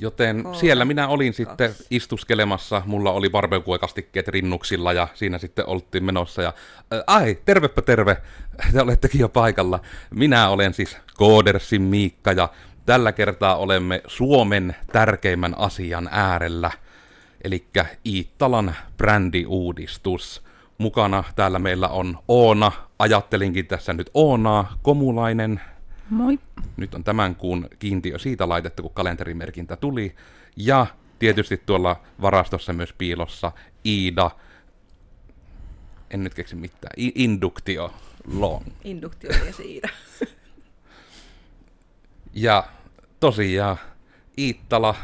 Joten Kolme, siellä minä olin sitten istuskelemassa, mulla oli barbecue-kastikkeet rinnuksilla ja siinä sitten oltiin menossa. Ja ää, ai, tervepä terve, te olettekin jo paikalla. Minä olen siis Koodersin Miikka ja tällä kertaa olemme Suomen tärkeimmän asian äärellä, eli Iittalan brändiuudistus. Mukana täällä meillä on Oona, ajattelinkin tässä nyt Oonaa, Komulainen, Moi. nyt on tämän kuun kiintiö siitä laitettu, kun kalenterimerkintä tuli. Ja tietysti tuolla varastossa myös piilossa Iida, en nyt keksi mitään, I- Induktio Long. Induktio ja siitä. Ja tosiaan Iittala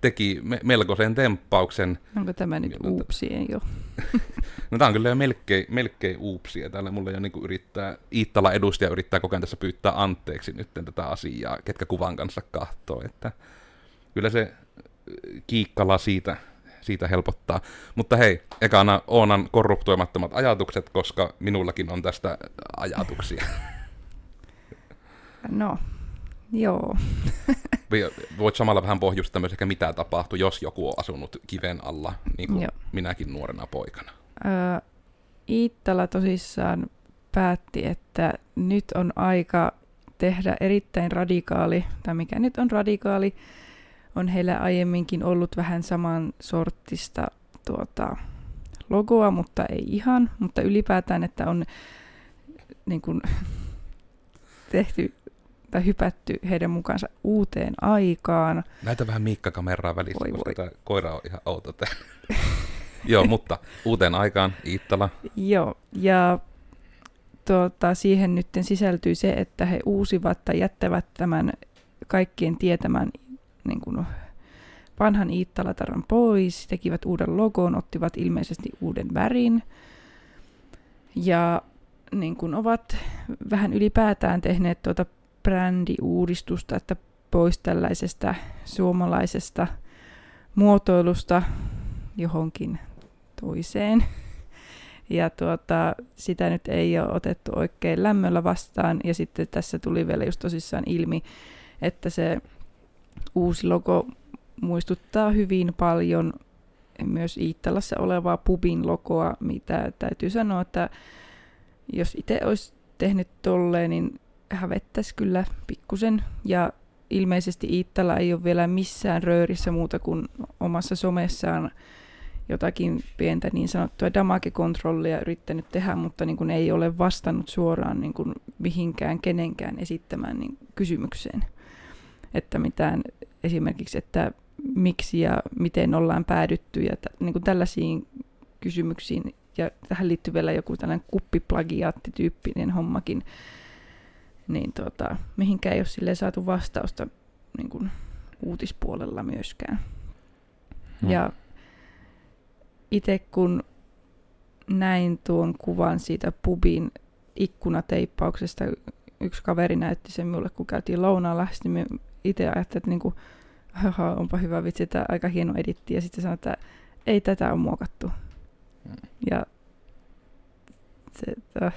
teki me- melkoisen temppauksen. Onko tämä nyt uupsien jo? No tää on kyllä jo melkein, melkein uupsia. Täällä mulla jo niinku yrittää, Iittala edustaja yrittää koko ajan tässä pyytää anteeksi nyt tätä asiaa, ketkä kuvan kanssa kahtoo. Että kyllä se äh, kiikkala siitä, siitä helpottaa. Mutta hei, ekana Oonan korruptoimattomat ajatukset, koska minullakin on tästä ajatuksia. No, joo. Voit samalla vähän pohjustaa myös ehkä mitä tapahtui, jos joku on asunut kiven alla, niin kuin Joo. minäkin nuorena poikana. Ö, Iittala tosissaan päätti, että nyt on aika tehdä erittäin radikaali, tai mikä nyt on radikaali, on heillä aiemminkin ollut vähän saman sortista tuota, logoa, mutta ei ihan, mutta ylipäätään, että on niin kuin, tehty tai hypätty heidän mukaansa uuteen aikaan. Näitä vähän Miikka-kameraa välissä, Voi koska voi. tämä koira on ihan outo täällä. Joo, mutta uuteen aikaan Iittala. Joo, ja tuota, siihen nyt sisältyy se, että he uusivat tai jättävät tämän kaikkien tietämän niin kuin vanhan Iittalataran pois, tekivät uuden logon, ottivat ilmeisesti uuden värin ja niin kuin ovat vähän ylipäätään tehneet tuota brändiuudistusta, että pois tällaisesta suomalaisesta muotoilusta johonkin toiseen. Ja tuota, sitä nyt ei ole otettu oikein lämmöllä vastaan. Ja sitten tässä tuli vielä just tosissaan ilmi, että se uusi logo muistuttaa hyvin paljon myös Iittalassa olevaa pubin logoa, mitä täytyy sanoa, että jos itse olisi tehnyt tolleen, niin hävettäisi kyllä pikkusen. Ja ilmeisesti Iittala ei ole vielä missään röörissä muuta kuin omassa somessaan jotakin pientä niin sanottua damage-kontrollia yrittänyt tehdä, mutta niin kuin ei ole vastannut suoraan niin kuin mihinkään kenenkään esittämään niin kysymykseen. Että mitään esimerkiksi, että miksi ja miten ollaan päädytty ja t- niin kuin tällaisiin kysymyksiin. Ja tähän liittyy vielä joku tällainen kuppiplagiaattityyppinen hommakin. Niin tota, mihinkään ei ole silleen saatu vastausta niin kuin uutispuolella myöskään. Hmm. Ja itse kun näin tuon kuvan siitä pubin ikkunateippauksesta, yksi kaveri näytti sen minulle, kun käytiin lounaalla, sitten me itse ajattelin, että niinku, haha, onpa hyvä vitsi, että aika hieno editti, ja sitten sanoin, että ei tätä ole muokattu. Hmm. Ja se äh,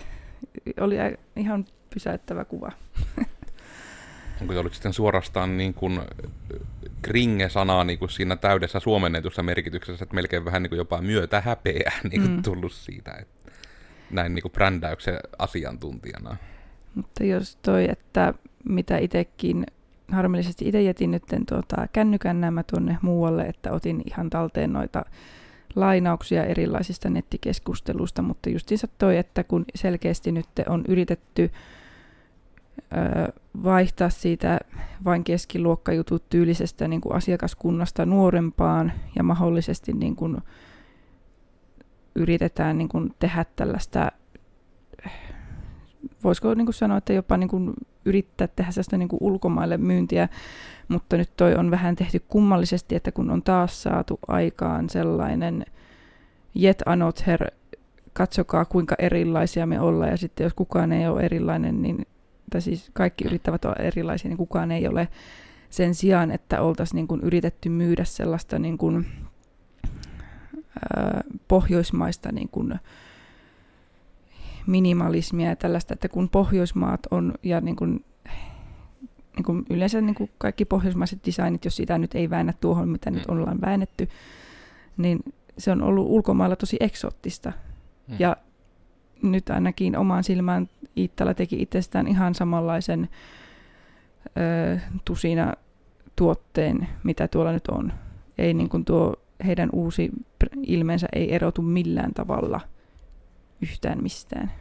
oli ihan pysäyttävä kuva. Onko oliko sitten suorastaan niin kuin kringe-sanaa niin kuin siinä täydessä suomennetussa merkityksessä, että melkein vähän niin kuin jopa myötä häpeää niin kuin Mm. tullut siitä, että näin niin kuin brändäyksen asiantuntijana. Mutta jos toi, että mitä itsekin, harmillisesti itse jätin nyt tuota, kännykän nämä tuonne muualle, että otin ihan talteen noita lainauksia erilaisista nettikeskusteluista, mutta justiinsa toi, että kun selkeästi nyt on yritetty vaihtaa siitä vain keskiluokkajutut tyylisestä niin kuin asiakaskunnasta nuorempaan ja mahdollisesti niin kuin yritetään niin kuin tehdä tällaista voisiko niin kuin sanoa, että jopa niin kuin yrittää tehdä sellaista niin kuin ulkomaille myyntiä, mutta nyt toi on vähän tehty kummallisesti, että kun on taas saatu aikaan sellainen jet another, katsokaa kuinka erilaisia me ollaan, ja sitten jos kukaan ei ole erilainen, niin, tai siis kaikki yrittävät olla erilaisia, niin kukaan ei ole sen sijaan, että oltaisiin niin kuin yritetty myydä sellaista niin kuin, ää, pohjoismaista niin kuin, minimalismia ja tällaista, että kun Pohjoismaat on ja niin kuin niin kuin yleensä niin kuin kaikki pohjoismaiset designit, jos sitä nyt ei väännä tuohon, mitä mm. nyt ollaan väännetty, niin se on ollut ulkomailla tosi eksoottista. Mm. Ja nyt ainakin omaan silmään Iittala teki itsestään ihan samanlaisen ö, tusina tuotteen, mitä tuolla nyt on. Ei niin kuin tuo heidän uusi ilmeensä ei erotu millään tavalla yhtään mistään.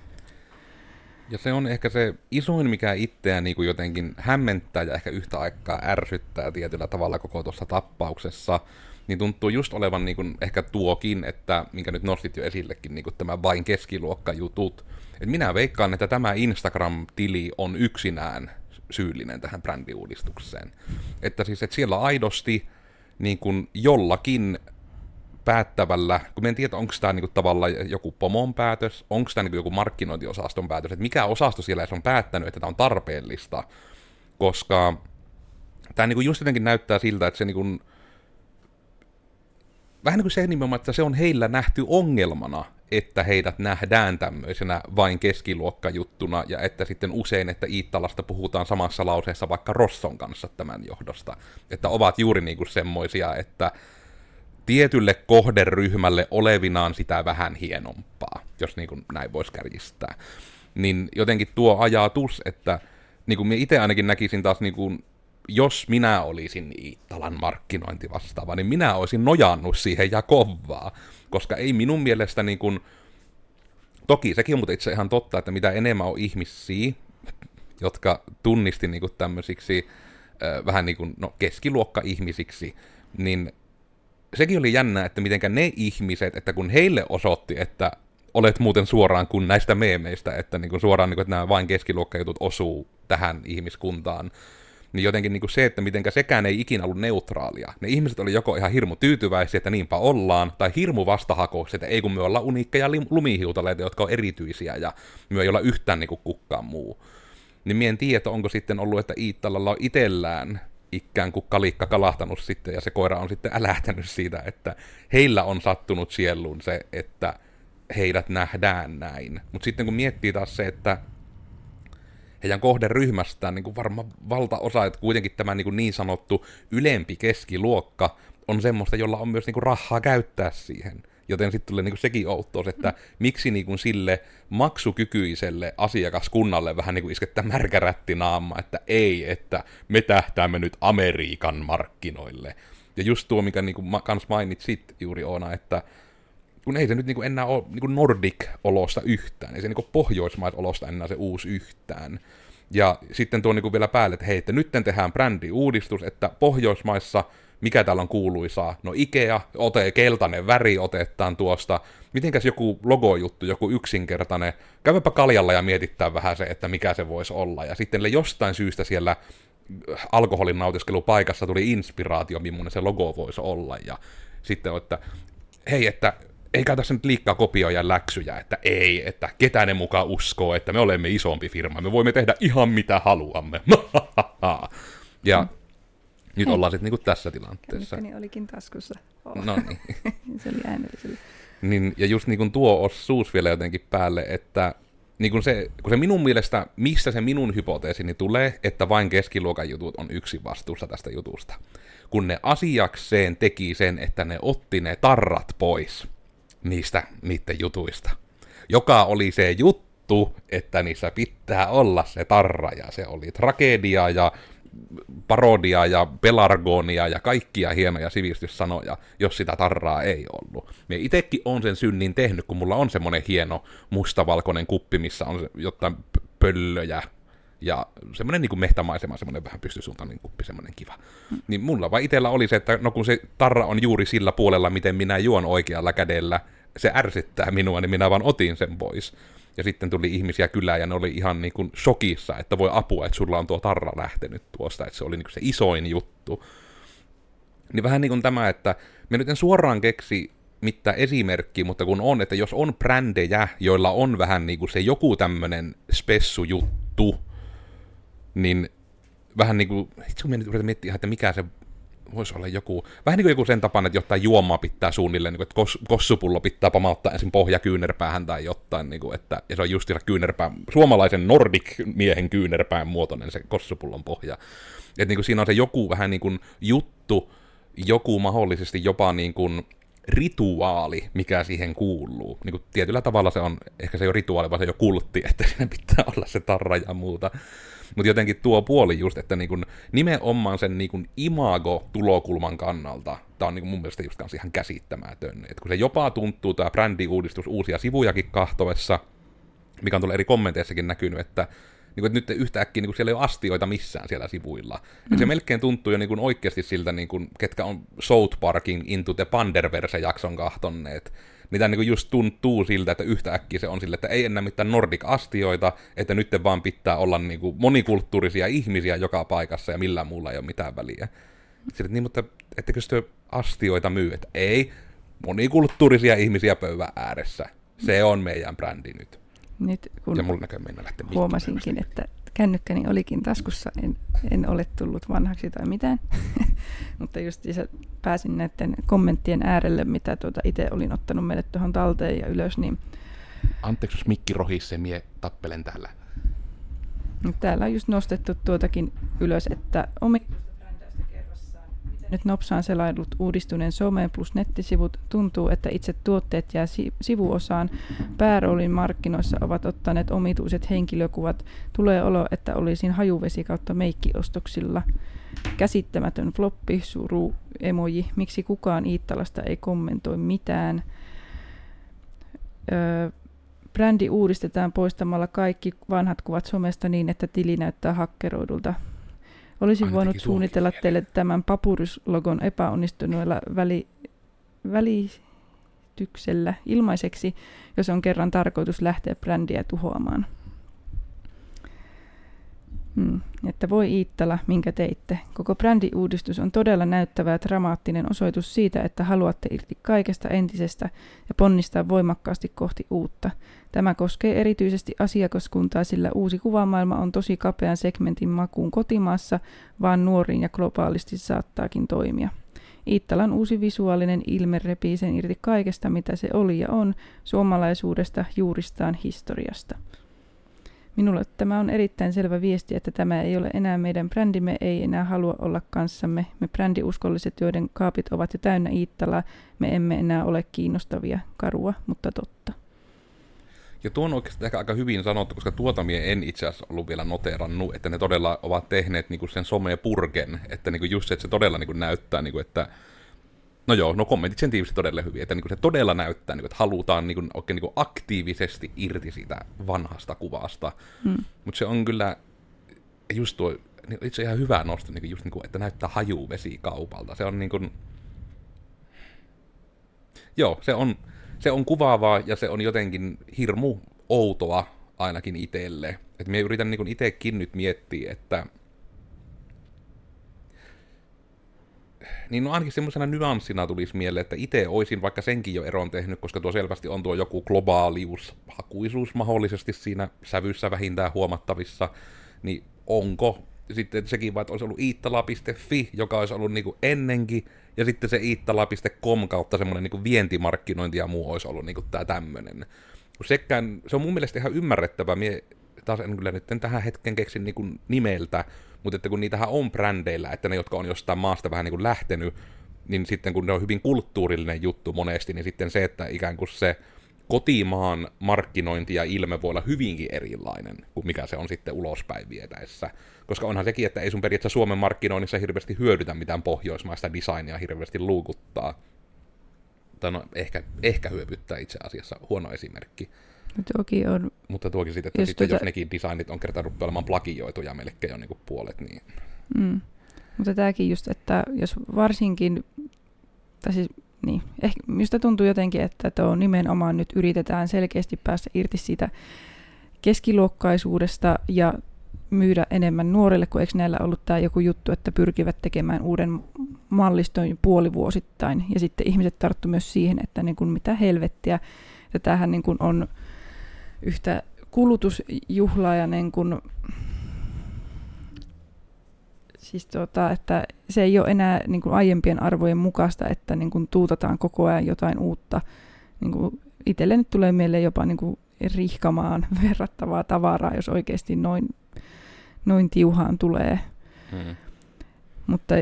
Ja se on ehkä se isoin, mikä itseään niin jotenkin hämmentää ja ehkä yhtä aikaa ärsyttää tietyllä tavalla koko tuossa tappauksessa, niin tuntuu just olevan niin kuin ehkä tuokin, että minkä nyt nostit jo esillekin, niin kuin tämä vain keskiluokkajutut. Et minä veikkaan, että tämä Instagram-tili on yksinään syyllinen tähän brändiuudistukseen. Että siis, että siellä aidosti niin kuin jollakin päättävällä, kun en tiedä, onko tämä niinku tavallaan joku pomon päätös, onko tämä niinku joku markkinointiosaston päätös, että mikä osasto siellä on päättänyt, että tämä on tarpeellista, koska tämä niinku just jotenkin näyttää siltä, että se niinku, vähän niin kuin se nimenomaan, että se on heillä nähty ongelmana, että heidät nähdään tämmöisenä vain keskiluokkajuttuna, ja että sitten usein, että Iittalasta puhutaan samassa lauseessa vaikka Rosson kanssa tämän johdosta. Että ovat juuri niin kuin semmoisia, että tietylle kohderyhmälle olevinaan sitä vähän hienompaa, jos niin kuin näin voisi kärjistää. Niin jotenkin tuo ajatus, että niin kuin minä itse ainakin näkisin taas, niin kuin, jos minä olisin Iittalan markkinointi vastaava, niin minä olisin nojannut siihen ja kovaa, koska ei minun mielestä niin kuin, toki sekin on mutta itse ihan totta, että mitä enemmän on ihmisiä, jotka tunnisti niin kuin tämmöisiksi äh, vähän niin kuin no, keskiluokka-ihmisiksi, niin sekin oli jännä, että mitenkä ne ihmiset, että kun heille osoitti, että olet muuten suoraan kuin näistä meemeistä, että niin kuin suoraan niin kuin, että nämä vain keskiluokkajutut osuu tähän ihmiskuntaan, niin jotenkin niin kuin se, että mitenkä sekään ei ikinä ollut neutraalia. Ne ihmiset oli joko ihan hirmu tyytyväisiä, että niinpä ollaan, tai hirmu vastahakoisia, että ei kun me ollaan uniikkeja lumihiutaleita, jotka on erityisiä, ja me ei olla yhtään niin kuin kukaan muu. Niin mien tiedä, että onko sitten ollut, että Iittalalla on itsellään ikään kuin kalikka kalahtanut sitten, ja se koira on sitten älähtänyt siitä, että heillä on sattunut sieluun se, että heidät nähdään näin. Mutta sitten kun miettii taas se, että heidän kohderyhmästään niin kuin varmaan valtaosa, että kuitenkin tämä niin, kuin niin sanottu ylempi keskiluokka on semmoista, jolla on myös niin kuin rahaa käyttää siihen. Joten sitten tulee niinku sekin outous, että mm. miksi niinku sille maksukykyiselle asiakaskunnalle vähän niinku iskettää märkärätti naama, että ei, että me tähtäämme nyt Amerikan markkinoille. Ja just tuo, mikä niinku kans mainitsit juuri Oona, että kun ei se nyt niinku enää ole niinku Nordic-olosta yhtään, ei se niinku pohjoismaisolosta enää se uusi yhtään. Ja sitten tuo niinku vielä päälle, että hei, että nyt tehdään brändi-uudistus, että Pohjoismaissa – mikä täällä on kuuluisaa? No Ikea, ote, keltainen väri otetaan tuosta. Mitenkäs joku logojuttu, joku yksinkertainen. Käydäpä kaljalla ja mietittää vähän se, että mikä se voisi olla. Ja sitten jostain syystä siellä alkoholin nautiskelupaikassa tuli inspiraatio, millainen se logo voisi olla. Ja sitten, että hei, että ei tässä nyt liikaa kopioja läksyjä, että ei, että ketään ne mukaan uskoo, että me olemme isompi firma, me voimme tehdä ihan mitä haluamme. ja mm. Nyt ollaan sitten niinku tässä tilanteessa. Kännykkäni olikin taskussa. Oh. No niin. se oli äänellisellä. Niin, ja just niin kuin tuo osuus vielä jotenkin päälle, että niin kuin se, kun se minun mielestä, missä se minun hypoteesini tulee, että vain keskiluokan jutut on yksi vastuussa tästä jutusta. Kun ne asiakseen teki sen, että ne otti ne tarrat pois niistä niiden jutuista. Joka oli se juttu, että niissä pitää olla se tarra, ja se oli tragedia, ja parodiaa ja pelargonia ja kaikkia hienoja sivistyssanoja, jos sitä tarraa ei ollut. Mie itekin on sen synnin tehnyt, kun mulla on semmonen hieno mustavalkoinen kuppi, missä on jotain pöllöjä ja semmoinen niin mehtämaisema, semmoinen vähän pystysuuntainen kuppi, semmoinen kiva. Mm. Niin mulla vaan itsellä oli se, että no kun se tarra on juuri sillä puolella, miten minä juon oikealla kädellä, se ärsyttää minua, niin minä vaan otin sen pois. Ja sitten tuli ihmisiä kylään ja ne oli ihan niin kuin shokissa, että voi apua, että sulla on tuo tarra lähtenyt tuosta, että se oli niin kuin se isoin juttu. Niin vähän niin kuin tämä, että me nyt en suoraan keksi mitä esimerkki, mutta kun on, että jos on brändejä, joilla on vähän niin kuin se joku tämmöinen spessujuttu, niin vähän niin kuin, itse kun nyt miettiä, että mikä se voisi olla joku, vähän niin kuin joku sen tapana, että jotain juomaa pitää suunnilleen, niin kuin, että kos, kossupullo pitää pamauttaa ensin pohja kyynärpäähän tai jotain, niin kuin, että, ja se on just kyynärpää, suomalaisen Nordic-miehen kyynärpään muotoinen se kossupullon pohja. Että niin kuin siinä on se joku vähän niin kuin juttu, joku mahdollisesti jopa niin kuin rituaali, mikä siihen kuuluu. Niin kuin tietyllä tavalla se on, ehkä se ei ole rituaali, vaan se jo kultti, että siinä pitää olla se tarra ja muuta. Mutta jotenkin tuo puoli just, että niin kuin nimenomaan sen niin kuin imago-tulokulman kannalta, tämä on niin kuin mun mielestä just ihan käsittämätön. Et kun se jopa tuntuu tämä brändiuudistus uusia sivujakin kahtovessa, mikä on tuolla eri kommenteissakin näkynyt, että niin kuin, että nyt yhtäkkiä niin kuin siellä ei ole astioita missään siellä sivuilla. Mm. Et se melkein tuntuu jo niin kuin oikeasti siltä, niin kuin, ketkä on South Parkin Into the Panderverse-jakson kahtonneet. Mitä niin kuin just tuntuu siltä, että yhtäkkiä se on sille, että ei enää mitään Nordic-astioita, että nyt vaan pitää olla niin kuin monikulttuurisia ihmisiä joka paikassa ja millään muulla ei ole mitään väliä. Sitten, niin, mutta ettekö sitten astioita myy? Että ei, monikulttuurisia ihmisiä pöydän ääressä. Se on meidän brändi nyt. Nyt kun ja mulla mennä huomasinkin, että kännykkäni olikin taskussa, en, en ole tullut vanhaksi tai mitään. Mutta just pääsin näiden kommenttien äärelle, mitä tuota itse olin ottanut meille tuohon talteen ja ylös. Niin Anteeksi, jos mikki rohisi, mie tappelen täällä. Täällä on just nostettu tuotakin ylös, että omi nyt nopsaan selailut uudistuneen some plus nettisivut tuntuu, että itse tuotteet jää si- sivuosaan. Pääroolin markkinoissa ovat ottaneet omituiset henkilökuvat. Tulee olo, että olisin hajuvesi kautta meikkiostoksilla. Käsittämätön floppi, suru, emoji. Miksi kukaan Iittalasta ei kommentoi mitään? Öö, brändi uudistetaan poistamalla kaikki vanhat kuvat somesta niin, että tili näyttää hakkeroidulta. Olisin Aina voinut suunnitella teille tämän Papyrus-logon epäonnistuneella väli, välityksellä ilmaiseksi, jos on kerran tarkoitus lähteä brändiä tuhoamaan. Hmm. Että voi Iittala, minkä teitte. Koko brändiuudistus on todella näyttävä ja dramaattinen osoitus siitä, että haluatte irti kaikesta entisestä ja ponnistaa voimakkaasti kohti uutta. Tämä koskee erityisesti asiakaskuntaa, sillä uusi kuvamaailma on tosi kapean segmentin makuun kotimaassa, vaan nuoriin ja globaalisti saattaakin toimia. Iittalan uusi visuaalinen ilme repii sen irti kaikesta, mitä se oli ja on, suomalaisuudesta, juuristaan, historiasta. Minulle tämä on erittäin selvä viesti, että tämä ei ole enää meidän brändimme, ei enää halua olla kanssamme. Me brändiuskolliset, joiden kaapit ovat jo täynnä Iittalaa, me emme enää ole kiinnostavia, karua, mutta totta. Ja tuo on oikeasti ehkä aika hyvin sanottu, koska tuota mie en itse asiassa ollut vielä noterannut, että ne todella ovat tehneet niinku sen somepurgen, että niinku just se, että se todella niinku näyttää, niinku, että No joo, no kommentit sen tiivisi todella hyvin, että niinku se todella näyttää, niinku, että halutaan niinku, oikein niinku aktiivisesti irti siitä vanhasta kuvasta. Mm. Mutta se on kyllä just tuo, niin itse ihan hyvä nosto, niinku, just niinku, että näyttää hajuvesi kaupalta. Se on niinku... Joo, se on, se on kuvaavaa ja se on jotenkin hirmu outoa ainakin itselle. Että minä yritän niin itsekin nyt miettiä, että niin no ainakin semmoisena nyanssina tulisi mieleen, että itse olisin vaikka senkin jo eron tehnyt, koska tuo selvästi on tuo joku globaalius, hakuisuus mahdollisesti siinä sävyssä vähintään huomattavissa, niin onko sitten sekin vaan, että olisi ollut iittala.fi, joka olisi ollut niin kuin ennenkin, ja sitten se iittala.com kautta semmoinen niin vientimarkkinointi ja muu olisi ollut niin kuin tämä tämmöinen. Sekään, se on mun mielestä ihan ymmärrettävä, mie taas en kyllä nyt tähän hetken keksin niin kuin nimeltä, mutta että kun niitähän on brändeillä, että ne, jotka on jostain maasta vähän niin kuin lähtenyt, niin sitten kun ne on hyvin kulttuurillinen juttu monesti, niin sitten se, että ikään kuin se kotimaan markkinointi ja ilme voi olla hyvinkin erilainen kuin mikä se on sitten ulospäin vietäessä. Koska onhan sekin, että ei sun periaatteessa Suomen markkinoinnissa hirveästi hyödytä mitään pohjoismaista designia hirveästi luukuttaa. Tai no, ehkä, ehkä hyöpyttää itse asiassa huono esimerkki. Toki on. Mutta tuokin sitten, että jos, sitten, tuota... jos nekin designit on kertaan olemaan plagioituja melkein jo niin kuin puolet, niin... Mm. Mutta tämäkin just, että jos varsinkin, tai siis niin, ehkä minusta tuntuu jotenkin, että tuo nimenomaan nyt yritetään selkeästi päästä irti siitä keskiluokkaisuudesta ja myydä enemmän nuorille, kun eikö näillä ollut tämä joku juttu, että pyrkivät tekemään uuden malliston puolivuosittain. Ja sitten ihmiset tarttu myös siihen, että niin kuin mitä helvettiä. Ja tämähän niin kuin on yhtä kulutusjuhlaa ja niin kuin, Siis tota, että se ei ole enää niin kuin aiempien arvojen mukaista, että niin kuin tuutataan koko ajan jotain uutta. Niin kuin itselle nyt tulee mieleen jopa niin kuin rihkamaan verrattavaa tavaraa, jos oikeasti noin, noin tiuhaan tulee. Hmm. Mutta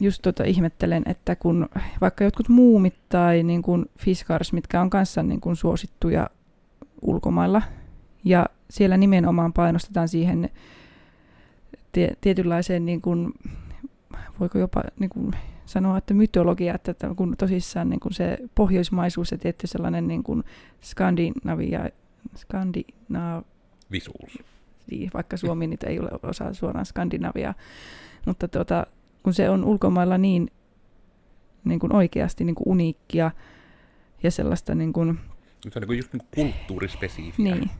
just tota ihmettelen, että kun vaikka jotkut muumit tai niin kuin Fiskars, mitkä on kanssa niin kuin suosittuja ulkomailla, ja siellä nimenomaan painostetaan siihen tie, tietynlaiseen, niin kuin, voiko jopa niin kuin sanoa, että mytologia, että, että kun tosissaan niin kuin se pohjoismaisuus ja tietty sellainen niin kuin skandinavia, skandinaav... Visuus. Niin, vaikka Suomi nyt ei ole osa suoraan Skandinaviaa, mutta tuota, kun se on ulkomailla niin, niin kuin oikeasti niin kuin uniikkia ja sellaista niin kuin, se on niin just niin kulttuurispesifiä. Niin.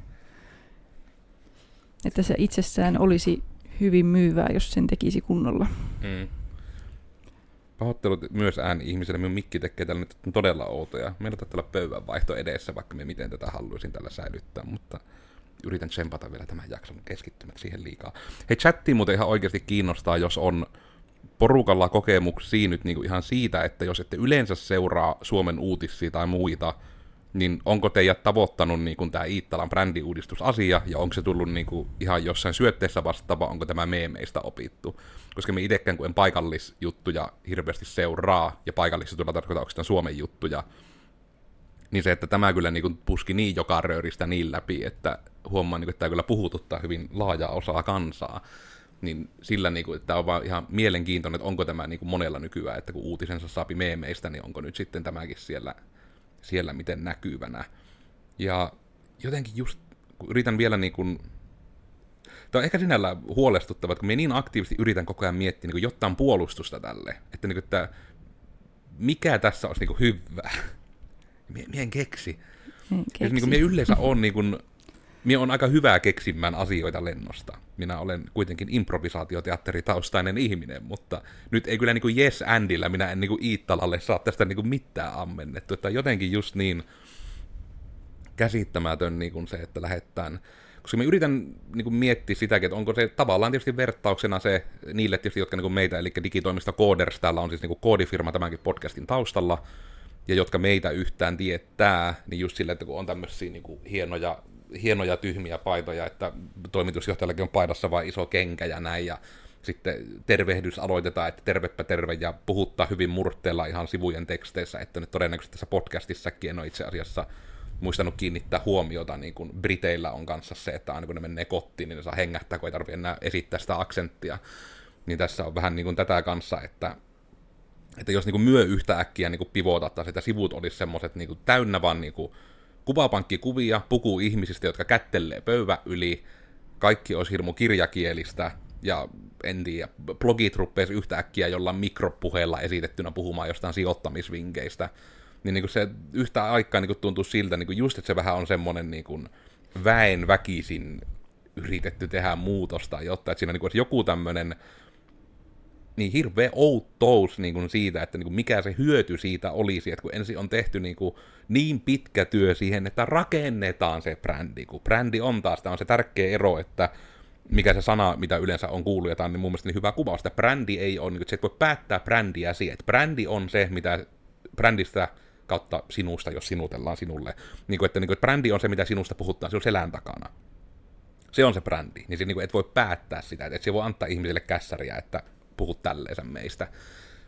Että se itsessään olisi hyvin myyvää, jos sen tekisi kunnolla. Mm. Pahoittelut myös ääni ihmiselle, minun mikki tekee tällä nyt todella outoja. Meillä taitaa olla pöydänvaihto edessä, vaikka me miten tätä haluaisin tällä säilyttää, mutta yritän tsempata vielä tämän jakson keskittymät siihen liikaa. Hei, chattiin muuten ihan oikeasti kiinnostaa, jos on porukalla kokemuksia nyt niin kuin ihan siitä, että jos ette yleensä seuraa Suomen uutisia tai muita, niin onko teidät tavoittanut niin kuin tämä Iittalan brändiuudistusasia, ja onko se tullut niin kuin ihan jossain syötteessä vastaava, onko tämä meemeistä opittu? Koska me itsekään, kun en paikallisjuttuja hirveästi seuraa, ja paikallisjuttuja tarkoittaa onko Suomen juttuja, niin se, että tämä kyllä niin kuin puski niin joka rööristä niin läpi, että huomaan, niin kuin, että tämä kyllä puhututtaa hyvin laajaa osaa kansaa, niin sillä niin kuin, että tämä on vaan ihan mielenkiintoinen, että onko tämä niin kuin monella nykyään, että kun uutisensa saapi meemeistä, niin onko nyt sitten tämäkin siellä siellä miten näkyvänä. Ja jotenkin just, kun yritän vielä niin kuin, Tämä on ehkä sinällä huolestuttava, että kun me niin aktiivisesti yritän koko ajan miettiä niin jotain puolustusta tälle, että, niin kuin, että mikä tässä olisi niin kuin hyvää. Mie, mie en keksi. En keksi. Jos niin kuin, mie yleensä on niin kuin, Minä on aika hyvää keksimään asioita lennosta. Minä olen kuitenkin improvisaatioteatteritaustainen ihminen, mutta nyt ei kyllä niin kuin Yes Andillä minä en niin kuin Iittalalle saa tästä niin kuin mitään ammennettu. Että jotenkin just niin käsittämätön niin kuin se, että lähdetään koska mä yritän niin kuin, miettiä sitäkin, että onko se tavallaan tietysti vertauksena se niille tietysti, jotka niin kuin meitä, eli digitoimista Coders, täällä on siis niin kuin koodifirma tämänkin podcastin taustalla, ja jotka meitä yhtään tietää, niin just sillä, että kun on tämmöisiä niin kuin, hienoja hienoja tyhmiä paitoja, että toimitusjohtajallakin on paidassa vain iso kenkä ja näin, ja sitten tervehdys aloitetaan, että tervepä terve, ja puhuttaa hyvin murteella ihan sivujen teksteissä, että nyt todennäköisesti tässä podcastissakin en ole itse asiassa muistanut kiinnittää huomiota, niin kuin Briteillä on kanssa se, että aina kun ne menee kotiin, niin ne saa hengähtää, kun ei tarvitse enää esittää sitä aksenttia. Niin tässä on vähän niin kuin tätä kanssa, että, että jos niin kuin myö yhtä äkkiä niin kuin että sivut olisi semmoiset niin täynnä vaan niin kuin kuvapankkikuvia, puku ihmisistä, jotka kättelee pöyvä yli, kaikki olisi hirmu kirjakielistä, ja en tiedä, blogit ruppeisi yhtäkkiä jollain mikropuheella esitettynä puhumaan jostain sijoittamisvinkeistä, niin, niin kuin se yhtä aikaa niin tuntuu siltä, niin kuin just, että se vähän on semmoinen niin kuin väen väkisin yritetty tehdä muutosta, jotta että siinä niin kuin, joku tämmöinen niin hirveä outous niin kuin siitä, että niin kuin mikä se hyöty siitä olisi, että kun ensin on tehty niin, kuin niin pitkä työ siihen, että rakennetaan se brändi, kun brändi on taas, tämä on se tärkeä ero, että mikä se sana, mitä yleensä on kuullut, ja tämä on niin mun mielestä niin hyvä kuvaus, että brändi ei ole, niin että et voi päättää brändiä siihen, että brändi on se, mitä brändistä kautta sinusta, jos sinutellaan sinulle, niin kuin, että, niin kuin, että brändi on se, mitä sinusta puhuttaa sinun selän takana. Se on se brändi, niin, se, niin kuin, et voi päättää sitä, että et se voi antaa ihmisille kässäriä, että puhu tälleensä meistä.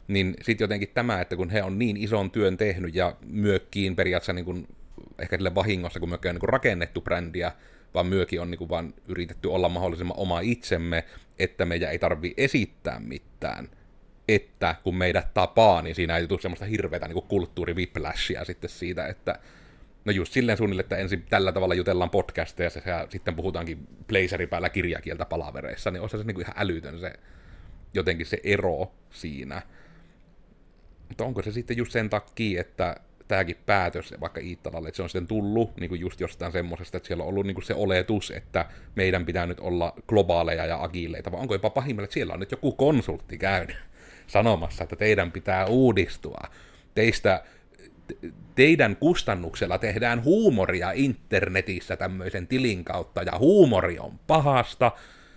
Niin sitten jotenkin tämä, että kun he on niin ison työn tehnyt ja myökkiin periaatteessa niin kuin, ehkä sille vahingossa, kun myökki on niin rakennettu brändiä, vaan myökin on niin kuin vaan yritetty olla mahdollisimman oma itsemme, että meidän ei tarvi esittää mitään. Että kun meidät tapaa, niin siinä ei tule semmoista hirveätä niin kulttuuriviplashia sitten siitä, että No just silleen suunnilleen, että ensin tällä tavalla jutellaan podcasteja ja sitten puhutaankin blazeripäällä kirjakieltä palavereissa, niin olisi se niin kuin ihan älytön se jotenkin se ero siinä. Mutta onko se sitten just sen takia, että tämäkin päätös vaikka Iittalalle, että se on sitten tullut niin kuin just jostain semmoisesta, että siellä on ollut niin kuin se oletus, että meidän pitää nyt olla globaaleja ja agileita, vai onko jopa pahimmillaan, että siellä on nyt joku konsultti käynyt sanomassa, että teidän pitää uudistua. Teistä, teidän kustannuksella tehdään huumoria internetissä tämmöisen tilin kautta, ja huumori on pahasta,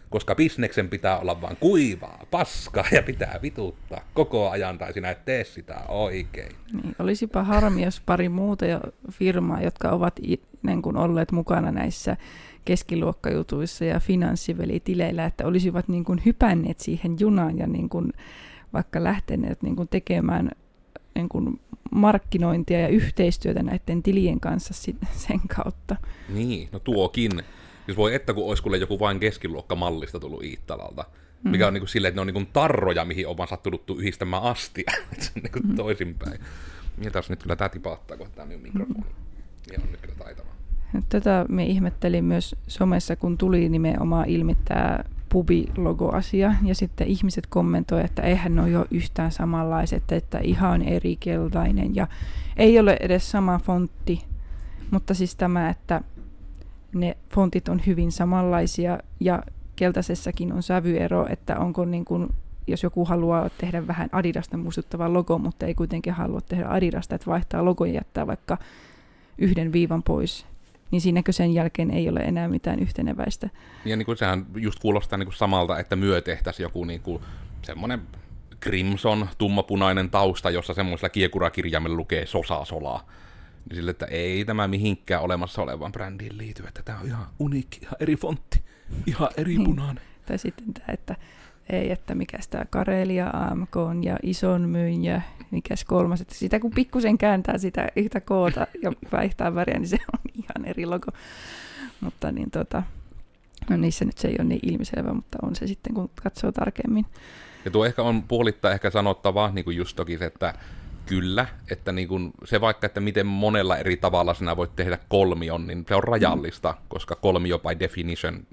koska bisneksen pitää olla vain kuivaa, paskaa ja pitää vituttaa koko ajan, tai sinä et tee sitä oikein. Niin, olisipa harmi, jos pari muuta jo firmaa, jotka ovat niin kuin olleet mukana näissä keskiluokkajutuissa ja finanssivelitileillä, että olisivat niin kuin hypänneet siihen junaan ja niin kuin vaikka lähteneet niin kuin tekemään niin kuin markkinointia ja yhteistyötä näiden tilien kanssa sen kautta. Niin, no tuokin. Jos voi että kun olisi kuule joku vain keskiluokkamallista tullut Iittalalta, mm. mikä on niin kuin silleen, että ne on niin kuin tarroja, mihin on vaan sattunut yhdistämään astia. se on niin kuin mm. toisinpäin. Mietäs nyt kyllä tämä tipahtaa, kun tämä minun mikrofoni. Ja on nyt kyllä taitava. Tätä me ihmettelin myös somessa, kun tuli nimenomaan ilmi tämä pubi-logo-asia, ja sitten ihmiset kommentoivat, että eihän ne ole jo yhtään samanlaiset, että ihan eri keltainen, ja ei ole edes sama fontti, mutta siis tämä, että ne fontit on hyvin samanlaisia, ja keltaisessakin on sävyero, että onko niin kuin, jos joku haluaa tehdä vähän Adidasta muistuttava logo, mutta ei kuitenkin halua tehdä Adidasta, että vaihtaa logon ja jättää vaikka yhden viivan pois, niin siinäkö sen jälkeen ei ole enää mitään yhteneväistä. Ja niin kuin sehän just kuulostaa niin kuin samalta, että myö tehtäisiin joku niin kuin semmoinen Crimson, tummapunainen tausta, jossa semmoisella kiekurakirjaimella lukee Sosa Solaa. Niin sille, että ei tämä mihinkään olemassa olevan brändiin liity, että tämä on ihan uniikki, ihan eri fontti, ihan eri niin. punainen. Tai sitten tämä, että ei, että mikä tämä Karelia AMK on ja ison myyn ja mikäs kolmas, että sitä kun pikkusen kääntää sitä yhtä koota ja vaihtaa väriä, niin se on ihan eri logo. Mutta niin tota, no niissä nyt se ei ole niin ilmiselvä, mutta on se sitten, kun katsoo tarkemmin. Ja tuo ehkä on puolittain ehkä sanottava, niin kuin just toki se, että kyllä, että niin kuin se vaikka, että miten monella eri tavalla sinä voit tehdä kolmion, niin se on rajallista, mm. koska kolmio by definition,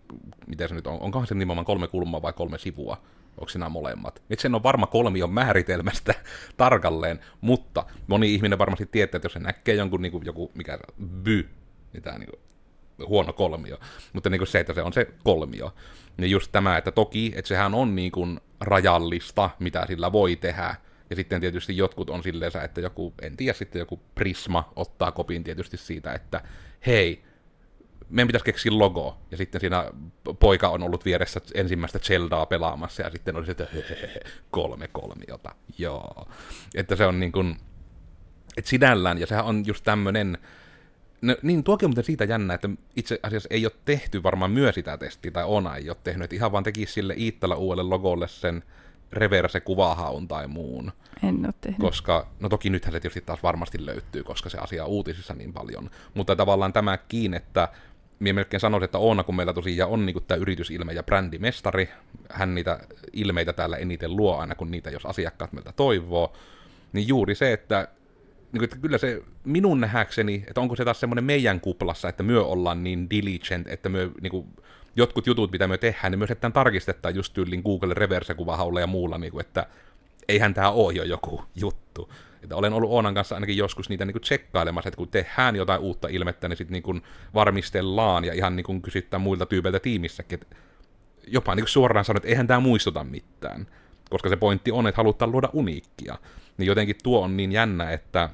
miten se nyt on, onkohan se nimenomaan kolme kulmaa vai kolme sivua, onko sinä molemmat. Nyt sen on varma kolmion määritelmästä tarkalleen, mutta moni ihminen varmasti tietää, että jos se näkee jonkun niin kuin, joku, mikä by, niin tämä niin kuin, huono kolmio, mutta niin kuin se, että se on se kolmio. Niin just tämä, että toki, että sehän on niin kuin rajallista, mitä sillä voi tehdä, ja sitten tietysti jotkut on silleen, että joku, en tiedä, sitten joku Prisma ottaa kopin tietysti siitä, että hei, meidän pitäisi keksiä logo. Ja sitten siinä poika on ollut vieressä ensimmäistä Zeldaa pelaamassa, ja sitten oli se, että kolme kolmiota, joo. Että se on niin kuin, että sinällään, ja sehän on just tämmöinen, No, niin, tuokin on muuten siitä jännä, että itse asiassa ei ole tehty varmaan myös sitä testiä, tai Ona ei ole tehnyt, että ihan vaan tekisi sille Iittala uudelle logolle sen reverse kuvahaun tai muun. En ole tehnyt. Koska, no toki nythän se tietysti taas varmasti löytyy, koska se asia on uutisissa niin paljon. Mutta tavallaan tämäkin, että minä melkein sanoisin, että Oona, kun meillä tosiaan on niin tämä yritysilme ja brändimestari, hän niitä ilmeitä täällä eniten luo aina, kun niitä, jos asiakkaat meiltä toivoo, niin juuri se, että, niin kuin, että kyllä se minun nähäkseni, että onko se taas semmoinen meidän kuplassa, että myö ollaan niin diligent, että myö niin kuin, jotkut jutut, mitä me tehdään, niin myös että tarkistetaan just tyylin Google reverse-kuvahaulla ja muulla, niin kuin, että eihän tämä ole jo joku juttu. Että olen ollut Oonan kanssa ainakin joskus niitä niin kuin tsekkailemassa, että kun tehdään jotain uutta ilmettä, niin sitten niin varmistellaan ja ihan niin kuin kysyttää muilta tyypeiltä tiimissäkin, että jopa niin kuin suoraan sanoa, että eihän tämä muistuta mitään. Koska se pointti on, että halutaan luoda uniikkia. Niin jotenkin tuo on niin jännä, että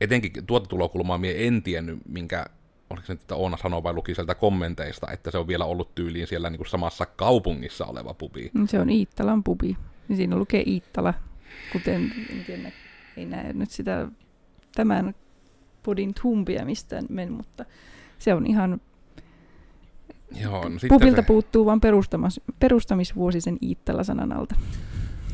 etenkin tuota tulokulmaa mie en tiennyt, minkä oliko se nyt, että Oona sanoi vai luki sieltä kommenteista, että se on vielä ollut tyyliin siellä niin kuin samassa kaupungissa oleva pubi. Se on Iittalan pubi. Siinä lukee Iittala, kuten en tiedä, ei näe nyt sitä tämän podin tumpia mistään men, mutta se on ihan Joo, no Pubilta se... puuttuu vain perustamis, perustamisvuosi sen Iittala-sanan alta.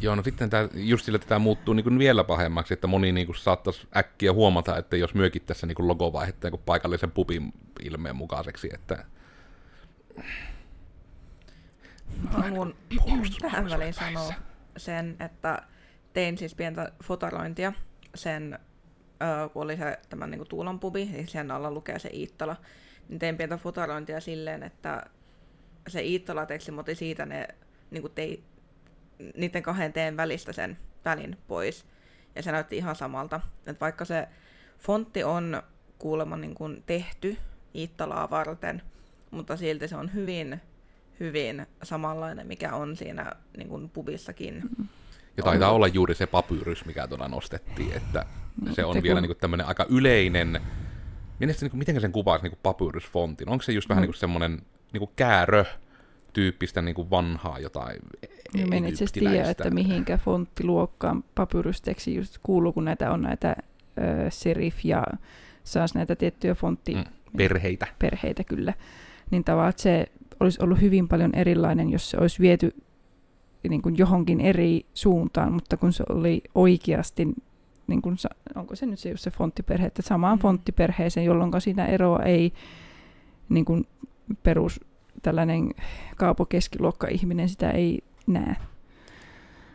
Joo, no sitten tämä, just sillä, että tämä muuttuu niin kuin vielä pahemmaksi, että moni niin kuin saattaisi äkkiä huomata, että jos myökin tässä niin kuin logo vaihetta niin paikallisen pupin ilmeen mukaiseksi, että... Haluan tähän väliin sanoa sen, että tein siis pientä fotorointia. Sen, kun oli se tämän niin kuin Tuulan pubi, siis sen alla lukee se Iittala, niin tein pientä fotorointia silleen, että se Iittala-teksti, mutta siitä ne niin kuin tei, niiden kahden teen välistä sen välin pois. Ja se näytti ihan samalta. Että vaikka se fontti on kuulemma niin kuin tehty Iittalaa varten, mutta silti se on hyvin, hyvin samanlainen, mikä on siinä niin kuin pubissakin. Ja taitaa on. olla juuri se papyrys, mikä tuolla nostettiin, että no, se on se vielä kun... niin tämmöinen aika yleinen, Mielestäni, niin miten sen kuvaisi niin papyrysfontin? Onko se just vähän mm. niin kuin semmoinen niin kuin käärö, tyyppistä niin kuin vanhaa jotain Ja me en itse asiassa tiedä, että mihinkä fonttiluokkaan papyrusteksti just kuuluu, kun näitä on näitä ö, serif ja saas näitä tiettyjä fonttiperheitä Mm, perheitä. perheitä kyllä. Niin tavallaan että se olisi ollut hyvin paljon erilainen, jos se olisi viety niin kuin johonkin eri suuntaan, mutta kun se oli oikeasti, niin kuin, onko se nyt se just se fonttiperhe, että samaan Mm. fonttiperheeseen, jolloin siinä eroa ei niin kuin perus tällainen kaapokeskiluokka-ihminen sitä ei näe.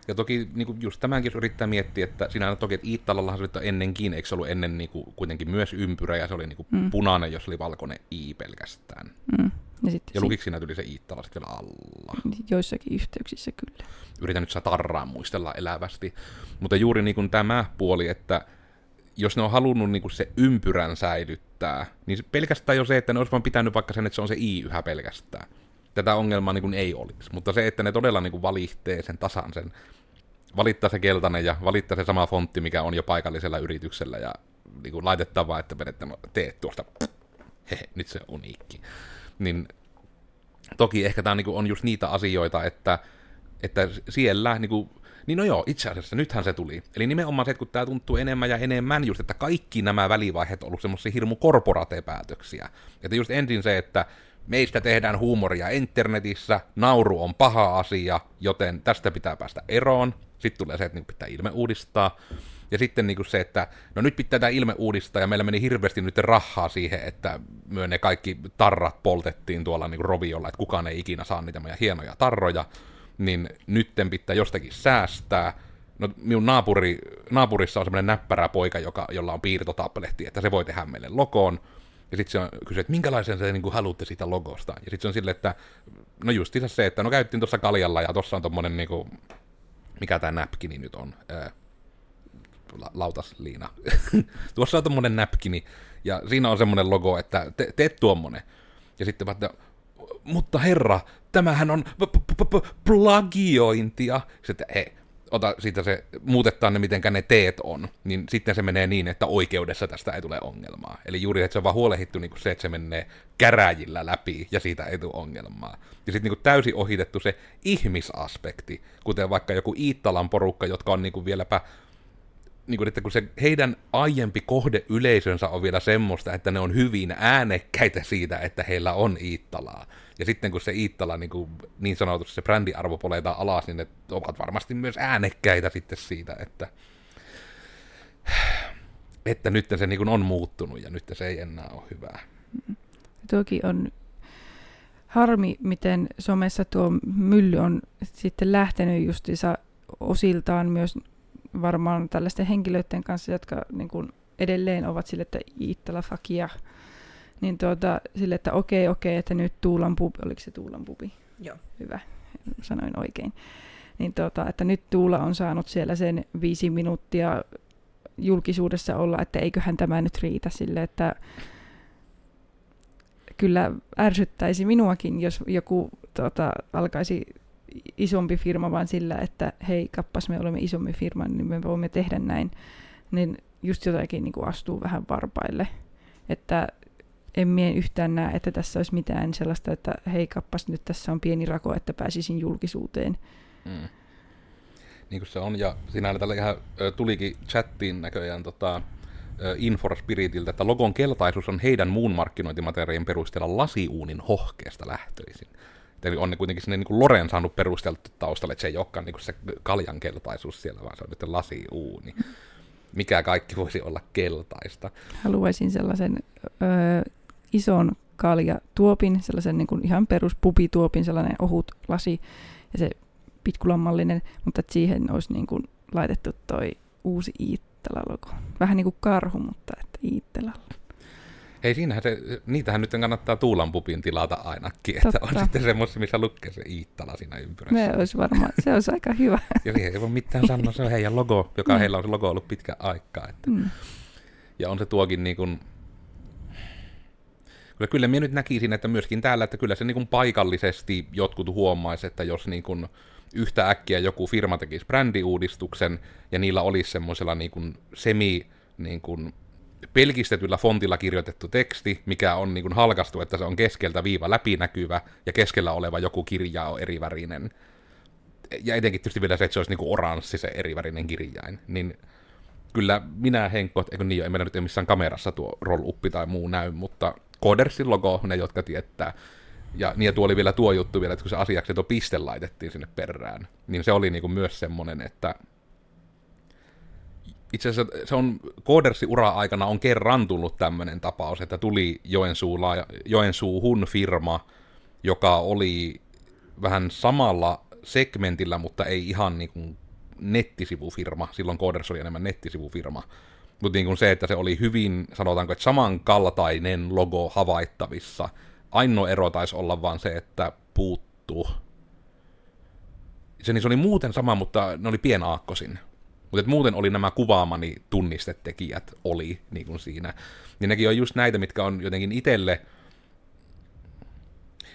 Ja toki niin kuin just tämänkin jos yrittää miettiä, että siinä on toki, että Iittalallahan se on ennenkin, eikö se ollut ennen niin kuin, kuitenkin myös ympyrä, ja se oli niin kuin Mm. punainen, jos oli valkoinen I pelkästään. Mm. Ja sitten Ja si- lukiksi siinä tuli se Iittala sitten vielä alla. joissakin yhteyksissä kyllä. Yritän nyt sitä tarraa muistella elävästi. Mutta juuri niin kuin tämä puoli, että jos ne on halunnut niin kuin se ympyrän säilyttää, niin pelkästään jo se, että ne olisi vaan pitänyt vaikka sen, että se on se i yhä pelkästään. Tätä ongelmaa niin kuin ei olisi. Mutta se, että ne todella niin kuin valitsee sen tasan sen, valittaa se keltainen ja valittaa se sama fontti, mikä on jo paikallisella yrityksellä ja niin kuin laitetaan vaan, että vedetään, no, teet tuosta, hehe, nyt se on uniikki. Niin toki ehkä tämä niinku on just niitä asioita, että, että siellä, niinku, niin no joo, itse asiassa nythän se tuli. Eli nimenomaan se, että kun tämä tuntuu enemmän ja enemmän just, että kaikki nämä välivaiheet on ollut semmoisia hirmu korporate-päätöksiä. Että just ensin se, että meistä tehdään huumoria internetissä, nauru on paha asia, joten tästä pitää päästä eroon. Sitten tulee se, että niinku pitää ilme uudistaa. Ja sitten niinku se, että no nyt pitää tämä ilme uudistaa, ja meillä meni hirveästi nyt rahaa siihen, että myö ne kaikki tarrat poltettiin tuolla niinku roviolla, että kukaan ei ikinä saa niitä meidän hienoja tarroja, niin nytten pitää jostakin säästää. No minun naapuri, naapurissa on semmoinen näppärä poika, joka, jolla on piirtotablehti, että se voi tehdä meille logoon. Ja sitten se on kysynyt, että minkälaisen te niin haluatte siitä logosta. Ja sitten se on silleen, että no justiinsa se, että no käyttiin tuossa kaljalla ja tuossa on tommonen niinku, mikä tämä näpkini nyt on, ää, la- lautasliina. tuossa on tommonen näpkini ja siinä on semmonen logo, että te, teet tuommoinen. Ja sitten vaan, että mutta herra, tämähän on plagiointia. Sitten, hei, ota siitä se, muutetaan ne mitenkä ne teet on, niin sitten se menee niin, että oikeudessa tästä ei tule ongelmaa. Eli juuri, että se on vaan huolehdittu niin se, että se menee käräjillä läpi ja siitä ei tule ongelmaa. Ja sitten niin täysin ohitettu se ihmisaspekti, kuten vaikka joku Iittalan porukka, jotka on niin kuin vieläpä niin kuin, että kun se heidän aiempi kohdeyleisönsä on vielä semmoista, että ne on hyvin äänekkäitä siitä, että heillä on Iittalaa. Ja sitten kun se Iittala niin, kuin, niin sanotusti se brändiarvo poletaan alas, niin ne ovat varmasti myös äänekkäitä sitten siitä, että, että nyt se niin kuin on muuttunut ja nyt se ei enää ole hyvää. Tuokin on harmi, miten somessa tuo mylly on sitten lähtenyt justiinsa osiltaan myös varmaan tällaisten henkilöiden kanssa, jotka niin kuin edelleen ovat sille, että Iittala fakia, niin tuota, sille, että okei, okei, että nyt Tuulan pubi, oliko se Tuulan pubi? Joo. Hyvä, sanoin oikein. Niin tuota, että nyt Tuula on saanut siellä sen viisi minuuttia julkisuudessa olla, että eiköhän tämä nyt riitä sille, että kyllä ärsyttäisi minuakin, jos joku tota, alkaisi isompi firma vaan sillä, että hei kappas me olemme isompi firma, niin me voimme tehdä näin, niin just jotakin niin kuin astuu vähän varpaille. Että en mie yhtään näe, että tässä olisi mitään sellaista, että hei kappas nyt tässä on pieni rako, että pääsisin julkisuuteen. Mm. Niin kuin se on, ja siinä tällä ihan tulikin chattiin näköjään tota, ö, Infor Spiritiltä, että logon keltaisuus on heidän muun markkinointimateriaalien perusteella lasiuunin hohkeesta lähtöisin. Eli on ne kuitenkin sinne niin kuin Loren saanut perusteltu taustalle, että se ei olekaan niin kuin se kaljan keltaisuus siellä, vaan se on nyt lasiuuni. Mikä kaikki voisi olla keltaista. Haluaisin sellaisen ö, ison kaljatuopin, sellaisen niin kuin ihan perus pupituopin, sellainen ohut lasi ja se pitkulanmallinen, mutta että siihen olisi niin kuin laitettu toi uusi Iittala-logo. Vähän niin kuin karhu, mutta että Iittalalla. Hei, siinähän se, niitähän nyt kannattaa Tuulan pupin tilata ainakin, että on Totta. sitten semmoista, missä lukee se Iittala siinä ympyrässä. Se olisi varmaan, se olisi aika hyvä. Ja siihen ei voi mitään sanoa, se on heidän logo, joka Mm. heillä on se logo ollut pitkän aikaa. Että. Mm. Ja on se tuokin niin kuin, kyllä, kyllä minä nyt näkisin, että myöskin täällä, että kyllä se niin kuin paikallisesti jotkut huomaisi, että jos niin kuin yhtä äkkiä joku firma tekisi brändiuudistuksen ja niillä olisi semmoisella niin kuin semi niin kuin pelkistetyllä fontilla kirjoitettu teksti, mikä on niin kuin halkastu, että se on keskeltä viiva läpinäkyvä, ja keskellä oleva joku kirja on erivärinen. Ja etenkin tietysti vielä se, että se olisi niin kuin oranssi se erivärinen kirjain. Niin kyllä minä, Henkko, eikö niin, ei meillä nyt ei missään kamerassa tuo roll tai muu näy, mutta Codersin logo, ne jotka tietää. Ja niin ja tuo oli vielä tuo juttu vielä, että kun se asiaksi tuo piste laitettiin sinne perään, niin se oli niin kuin myös semmoinen, että itse asiassa se on Koodersi ura-aikana on kerran tullut tämmöinen tapaus, että tuli Joensuulla, Joensuuhun firma, joka oli vähän samalla segmentillä, mutta ei ihan niin kuin nettisivufirma. Silloin Coders oli enemmän nettisivufirma. Mutta niin se, että se oli hyvin, sanotaanko, että samankaltainen logo havaittavissa. Ainoa ero taisi olla vaan se, että puuttuu. Se, niin se oli muuten sama, mutta ne oli pienaakkosin. Mutta muuten oli nämä kuvaamani tunnistetekijät oli niin kuin siinä. Niin nekin on just näitä, mitkä on jotenkin itselle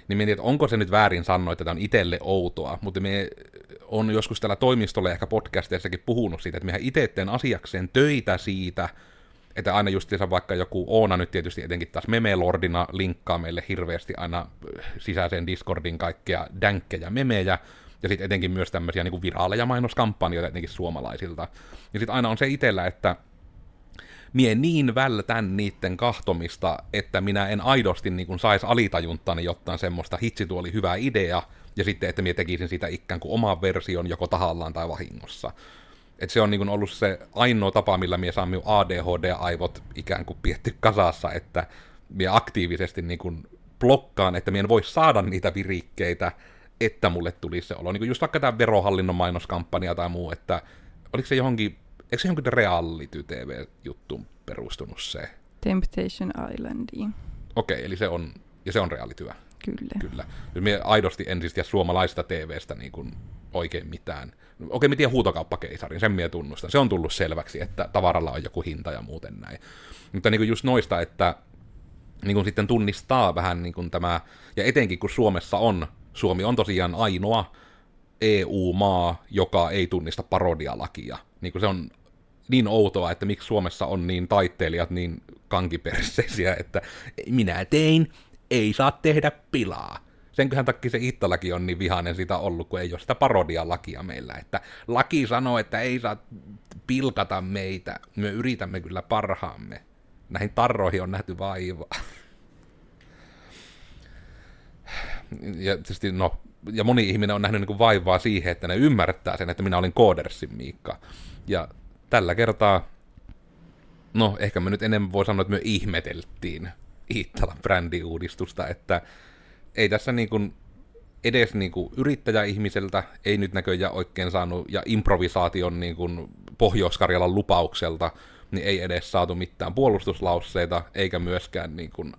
niin mietin, että onko se nyt väärin sanoa, että tämä on itselle outoa, mutta me on joskus tällä toimistolla ehkä podcasteissakin puhunut siitä, että mehän itse teen asiakseen töitä siitä, että aina justiinsa vaikka joku Oona nyt tietysti etenkin taas Meme-lordina linkkaa meille hirveästi aina sisäiseen Discordin kaikkea dänkkejä, memejä, ja sitten etenkin myös tämmöisiä niin viraaleja mainoskampanjoita etenkin suomalaisilta. Ja sitten aina on se itsellä, että mie niin vältän niiden kahtomista, että minä en aidosti niin kuin sais alitajuntani jotain semmoista, hitsi tuo oli hyvä idea, ja sitten, että mie tekisin sitä ikään kuin oman version joko tahallaan tai vahingossa. Et se on niin ollut se ainoa tapa, millä mie saan minun ADHD-aivot ikään kuin pietty kasassa, että mie aktiivisesti niin kuin blokkaan, että mie en voi saada niitä virikkeitä, että mulle tulisi se olo. Niin kuin just vaikka tämä verohallinnon mainoskampanja tai muu, että oliko se johonkin, eikö se johonkin reality TV-juttuun perustunut se? Temptation Islandiin. Okei, okay, eli se on, ja se on reaalityö. Kyllä. Kyllä. Me aidosti en siis tiedä suomalaista TVstä niin kuin oikein mitään. Okei, tiedän huutokauppakeisarin, sen mie tunnustan. Se on tullut selväksi, että tavaralla on joku hinta ja muuten näin. Mutta niin kuin just noista, että niin kuin sitten tunnistaa vähän niin kuin tämä, ja etenkin kun Suomessa on Suomi on tosiaan ainoa EU-maa, joka ei tunnista parodialakia. Niin kuin se on niin outoa, että miksi Suomessa on niin taiteilijat niin kankiperseisiä, että minä tein, ei saa tehdä pilaa. Senköhän takia se Ittalakin on niin vihainen sitä ollut, kun ei ole sitä parodialakia meillä. Että laki sanoo, että ei saa pilkata meitä. Me yritämme kyllä parhaamme. Näihin tarroihin on nähty vaivaa. ja tietysti no, ja moni ihminen on nähnyt niin kuin vaivaa siihen, että ne ymmärtää sen, että minä olin Koodersin Miikka. Ja tällä kertaa, no ehkä me nyt enemmän voi sanoa, että me ihmeteltiin Iittalan brändiuudistusta, että ei tässä niin kuin edes niin kuin yrittäjäihmiseltä ei nyt näköjään oikein saanut, ja improvisaation niin kuin Pohjois-Karjalan lupaukselta, niin ei edes saatu mitään puolustuslausseita, eikä myöskään niin kuin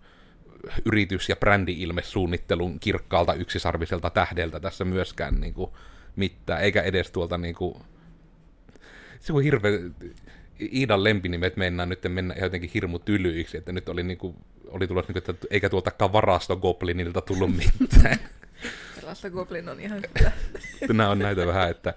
yritys- ja brändi-ilmesuunnittelun kirkkaalta yksisarviselta tähdeltä tässä myöskään niin kuin, mitään, eikä edes tuolta niin kuin, se on hirveä, Iidan lempinimet mennään nyt mennä jotenkin hirmu tylyiksi, että nyt oli, niin kuin, oli tulossa, niin kuin, että eikä tuoltakaan varastogoblinilta tullut mitään. Varastogoblin on ihan hyvä. Nämä on näitä vähän, että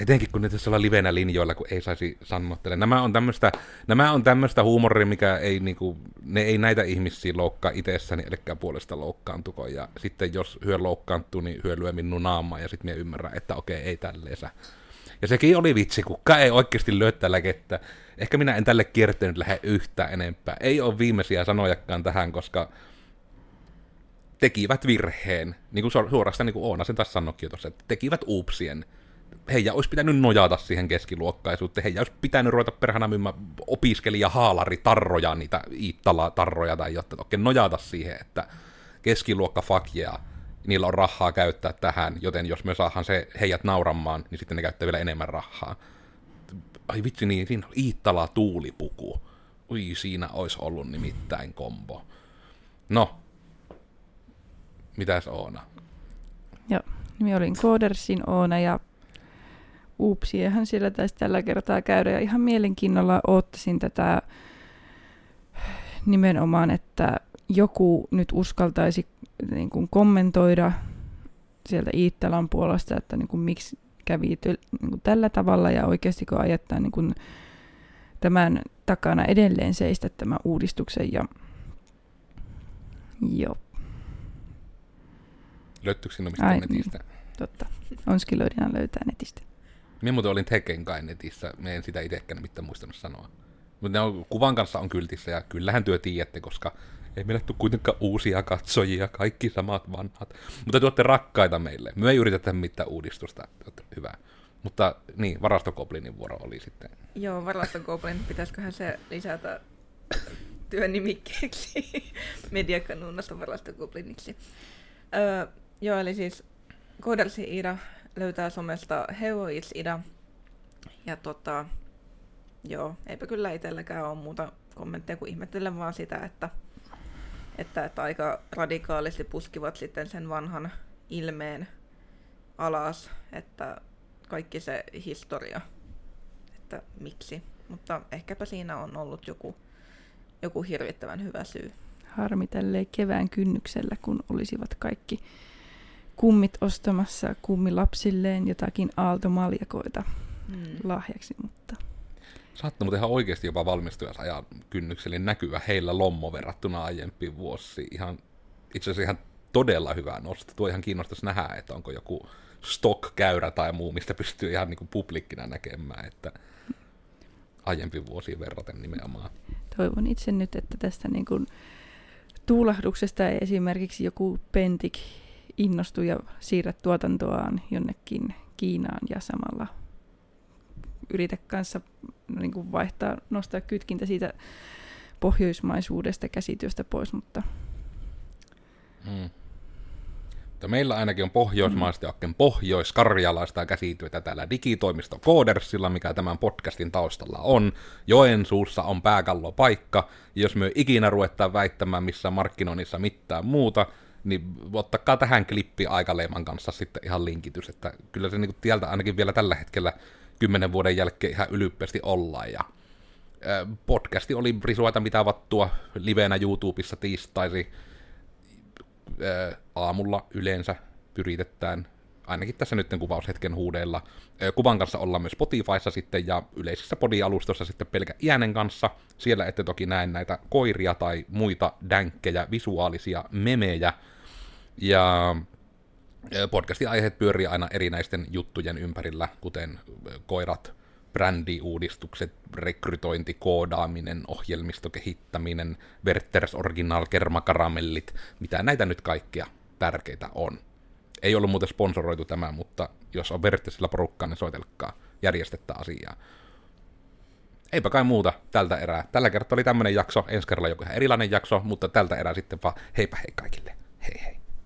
Etenkin kun nyt jos ollaan livenä linjoilla, kun ei saisi sanottele. Nämä on tämmöistä, nämä on tämmöistä huumoria, mikä ei niinku, ne ei näitä ihmisiä loukkaa itsessäni, eli puolesta loukkaantuko. Ja sitten jos hyö loukkaantuu, niin hyö lyö minun naamaa, ja sitten minä ymmärrän, että okei, ei tälleensä. Ja sekin oli vitsi, kuka ei oikeasti lyö tällä kettä. Ehkä minä en tälle kiertänyt lähde yhtään enempää. Ei ole viimeisiä sanojakaan tähän, koska tekivät virheen. Niin kuin suorastaan niin kuin Oona sen tässä sanoikin tuossa, että tekivät uupsien heidän olisi pitänyt nojata siihen keskiluokkaisuuteen. Heidän olisi pitänyt ruveta perhana myymään opiskelija haalari tarroja, niitä Iittala tarroja tai jotta oikein nojata siihen, että keskiluokka fuck yeah, niillä on rahaa käyttää tähän, joten jos me saadaan se heidät nauramaan, niin sitten ne käyttää vielä enemmän rahaa. Ai vitsi, niin siinä on Iittala tuulipuku. Ui, siinä olisi ollut nimittäin kombo. No, mitäs Oona? Joo, minä olin Koodersin Oona ja uupsiehän siellä taisi tällä kertaa käydä. Ja ihan mielenkiinnolla ottaisin tätä nimenomaan, että joku nyt uskaltaisi niin kuin kommentoida sieltä Iittalan puolesta, että niin kuin miksi kävi niin kuin tällä tavalla ja oikeasti kun ajattaa niin kuin tämän takana edelleen seistä tämän uudistuksen ja joo, Löytyykö sinun mistä Ai, netistä? totta. Onskiloidina löytää netistä. Minä muuten olin Tekken kai netissä, me en sitä itsekään mitään muistanut sanoa. Mutta kuvan kanssa on kyltissä ja kyllähän työ tiedätte, koska ei meille tule kuitenkaan uusia katsojia, kaikki samat vanhat. Mutta te olette rakkaita meille. Me ei yritetä mitään uudistusta, hyvä. Mutta niin, varastokoblinin vuoro oli sitten. Joo, varastogoblin, pitäisiköhän se lisätä työnimikkeeksi mediakanuunasta varastogobliniksi. Öö, joo, eli siis Koodersi Ida löytää somesta Herois Ida. Ja tota, joo, eipä kyllä itselläkään ole muuta kommentteja kuin ihmettelen vaan sitä, että, että, että aika radikaalisti puskivat sitten sen vanhan ilmeen alas, että kaikki se historia, että miksi. Mutta ehkäpä siinä on ollut joku, joku hirvittävän hyvä syy. Harmi tälleen kevään kynnyksellä, kun olisivat kaikki kummit ostamassa kummilapsilleen jotakin aaltomaljakoita Mm. lahjaksi, mutta Saattaa muuten ihan oikeasti jopa valmistujasajan kynnykselle näkyvä heillä lommo verrattuna aiempiin vuosiin. Ihan, itse asiassa ihan todella hyvä nosto. Tuo ihan kiinnostaisi nähdä, että onko joku stock-käyrä tai muu, mistä pystyy ihan niin kuin publikkina näkemään, että aiempiin vuosiin verraten nimenomaan. toivon itse nyt, että tästä niin kuin tuulahduksesta ei esimerkiksi joku Pentik innostu ja siirrä tuotantoaan jonnekin Kiinaan ja samalla yritä kanssa niin kuin vaihtaa, nostaa kytkintä siitä pohjoismaisuudesta käsityöstä pois, mutta Mm. Mutta meillä ainakin on pohjoismaista ja oikein pohjois-karjalaista käsityötä täällä digitoimisto Koodersilla, mikä tämän podcastin taustalla on. Joensuussa on pääkallopaikka, jos me ikinä ruvetaan väittämään missään markkinoinnissa mitään muuta, niin ottakaa tähän klippi aikaleiman kanssa sitten ihan linkitys, että kyllä se niinku tieltä ainakin vielä tällä hetkellä kymmenen vuoden jälkeen ihan ylippästi ollaan, ja podcasti oli risuaita mitä vattua livenä YouTubessa tiistaisi, aamulla yleensä pyritetään, ainakin tässä nyt kuvaushetken huudeilla. Ää, Kuvan kanssa ollaan myös Spotifyssa sitten ja yleisissä podialustossa sitten pelkä äänen kanssa. Siellä ette toki näe näitä koiria tai muita dänkkejä, visuaalisia memejä. Ja ää, podcastin aiheet pyörii aina erinäisten juttujen ympärillä, kuten ää, koirat, brändiuudistukset, rekrytointi, koodaaminen, ohjelmistokehittäminen, Werther's Original, kermakaramellit, mitä näitä nyt kaikkea tärkeitä on. Ei ollut muuten sponsoroitu tämä, mutta jos on Werthersillä porukkaa, niin soitelkaa, järjestettä asiaa. Eipä kai muuta tältä erää. Tällä kertaa oli tämmönen jakso, ensi kerralla joku ihan erilainen jakso, mutta tältä erää sitten vaan heipä hei kaikille. Hei hei.